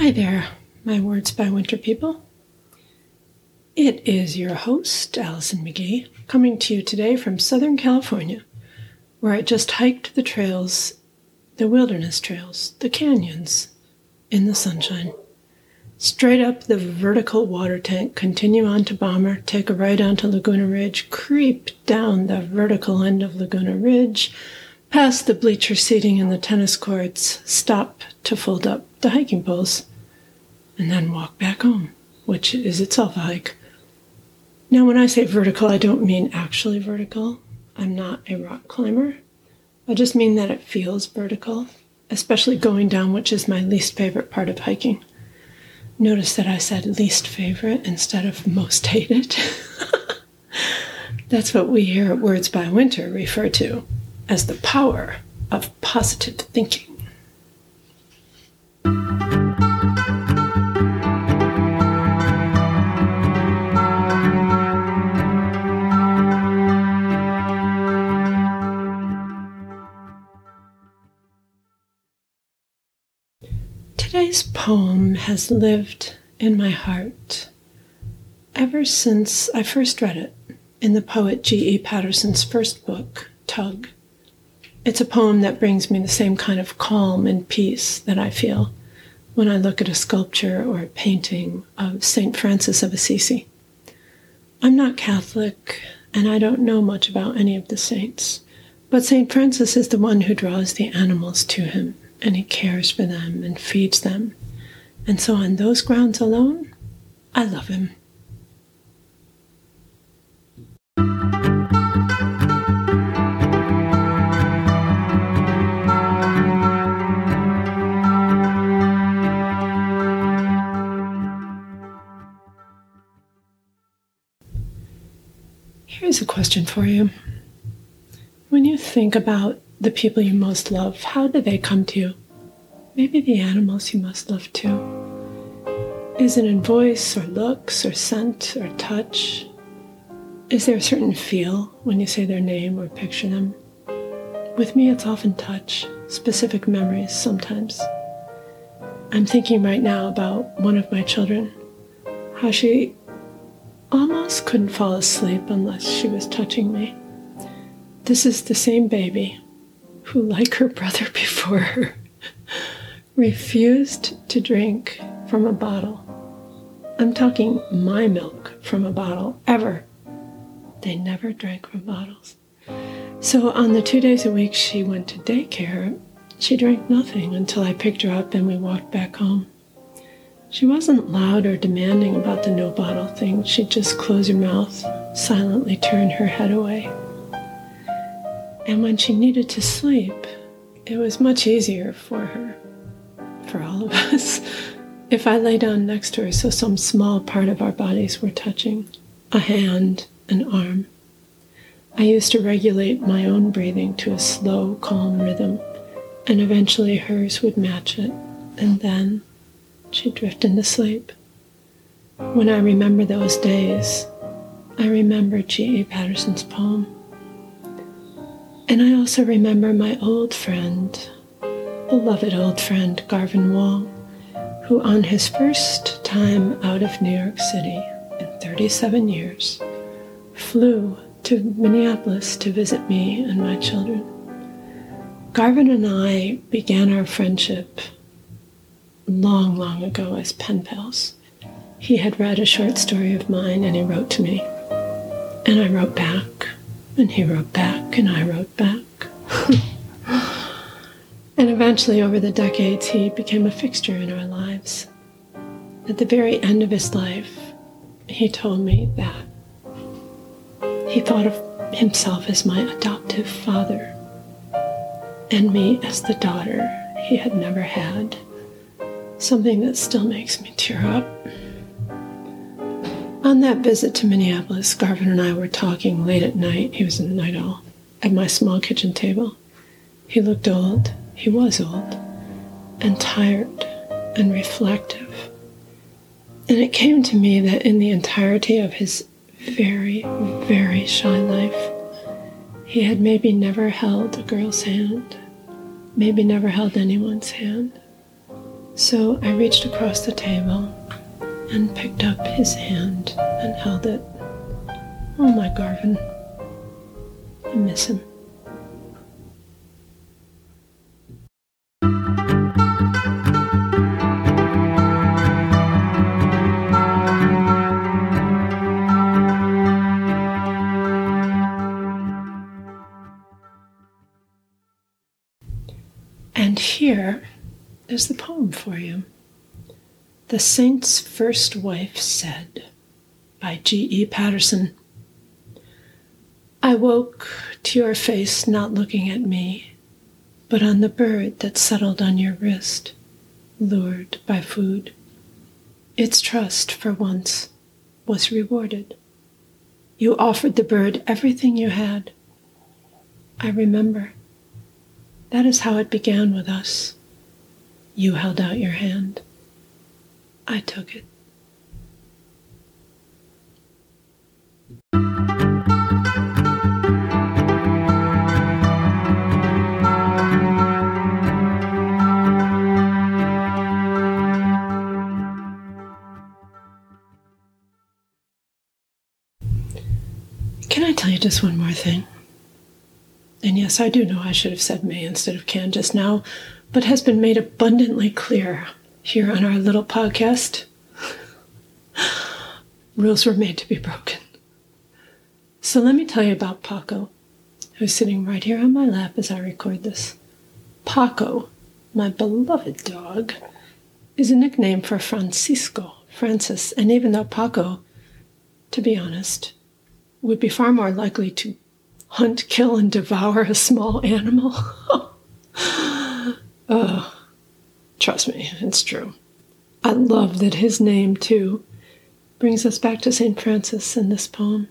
Hi there, my words by winter people. It is your host, Alison McGhee, coming to you today from Southern California, where I just hiked the trails, the wilderness trails, the canyons, in the sunshine. Straight up the vertical water tank, continue on to Bomber, take a right onto Laguna Ridge, creep down the vertical end of Laguna Ridge, past the bleacher seating and the tennis courts, stop to fold up the hiking poles, and then walk back home, which is itself a hike. Now, when I say vertical, I don't mean actually vertical. I'm not a rock climber. I just mean that it feels vertical, especially going down, which is my least favorite part of hiking. Notice that I said least favorite instead of most hated. That's what we here at Words by Winter refer to as the power of positive thinking. Today's poem has lived in my heart ever since I first read it in the poet G.E. Patterson's first book, Tug. It's a poem that brings me the same kind of calm and peace that I feel when I look at a sculpture or a painting of St. Francis of Assisi. I'm not Catholic and I don't know much about any of the saints, but St. Francis is the one who draws the animals to him and he cares for them and feeds them. And so, on those grounds alone, I love him. Here's a question for you. When you think about the people you most love, how do they come to you? Maybe the animals you most love too. Is it in voice or looks or scent or touch? Is there a certain feel when you say their name or picture them? With me, it's often touch, specific memories sometimes. I'm thinking right now about one of my children, how she almost couldn't fall asleep unless she was touching me. This is the same baby who, like her brother before her, refused to drink from a bottle. I'm talking my milk from a bottle, ever. They never drank from bottles. So on the two days a week she went to daycare, she drank nothing until I picked her up and we walked back home. She wasn't loud or demanding about the no bottle thing. She'd just close her mouth, silently turn her head away. And when she needed to sleep, it was much easier for her, for all of us, if I lay down next to her so some small part of our bodies were touching a hand, an arm. I used to regulate my own breathing to a slow, calm rhythm, and eventually hers would match it, and then she'd drift into sleep. When I remember those days, I remember G.E. Patterson's poem. And I also remember my old friend, beloved old friend Garvin Wall, who on his first time out of New York City in 37 years flew to Minneapolis to visit me and my children. Garvin and I began our friendship long, long ago as pen pals. He had read a short story of mine and he wrote to me. And I wrote back. And he wrote back, and I wrote back. and eventually, over the decades, he became a fixture in our lives. At the very end of his life, he told me that he thought of himself as my adoptive father and me as the daughter he had never had. Something that still makes me tear up. On that visit to Minneapolis, Garvin and I were talking late at night. He was in the night owl at my small kitchen table. He looked old. He was old and tired and reflective. And it came to me that in the entirety of his very, very shy life, he had maybe never held a girl's hand, maybe never held anyone's hand. So I reached across the table and picked up his hand and held it. Oh, my Garvin. I miss him. And here is the poem for you. The Saint's First Wife Said by G.E. Patterson. I woke to your face not looking at me, but on the bird that settled on your wrist, lured by food. Its trust, for once, was rewarded. You offered the bird everything you had. I remember. That is how it began with us. You held out your hand. I took it. Can I tell you just one more thing? And yes, I do know I should have said may instead of can just now, but has been made abundantly clear here on our little podcast. Rules were made to be broken. So let me tell you about Paco, who's sitting right here on my lap as I record this. Paco, my beloved dog, is a nickname for Francisco, Francis, and even though Paco, to be honest, would be far more likely to hunt, kill, and devour a small animal. oh, trust me, it's true. I love that his name, too, brings us back to St. Francis in this poem.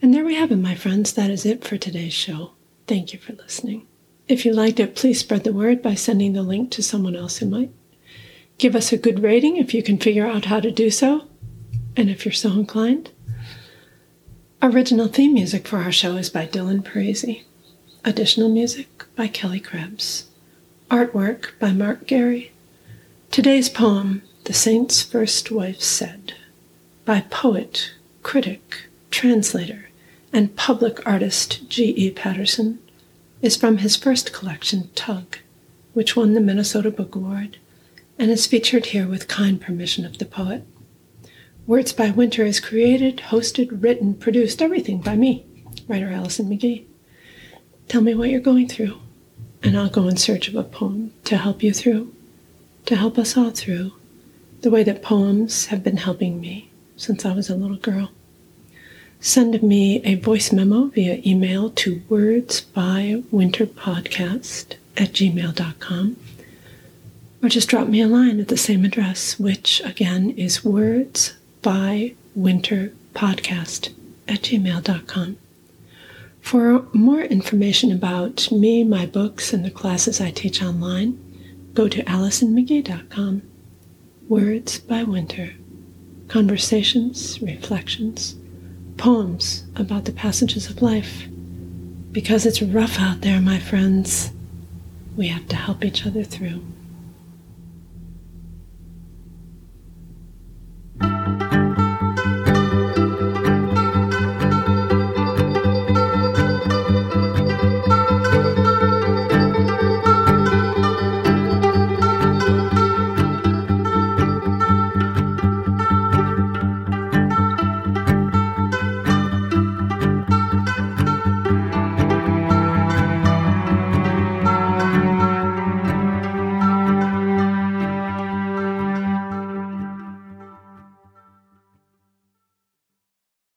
And there we have it, my friends. That is it for today's show. Thank you for listening. If you liked it, please spread the word by sending the link to someone else who might. Give us a good rating if you can figure out how to do so, and if you're so inclined. Original theme music for our show is by Dylan Parisi. Additional music by Kelly Krebs. Artwork by Mark Gary. Today's poem, The Saint's First Wife Said, by poet, critic, translator, and public artist G.E. Patterson, is from his first collection, Tug, which won the Minnesota Book Award, and is featured here with kind permission of the poet. Words by Winter is created, hosted, written, produced, everything by me, writer Alison McGhee. Tell me what you're going through, and I'll go in search of a poem to help you through, to help us all through, the way that poems have been helping me since I was a little girl. Send me a voice memo via email to wordsbywinterpodcast at gmail.com or just drop me a line at the same address, which again is words by winter podcast at gmail.com. For more information about me, my books, and the classes I teach online, go to AlisonMcGhee.com. Words by Winter. Conversations, reflections, poems about the passages of life. Because it's rough out there, my friends, we have to help each other through.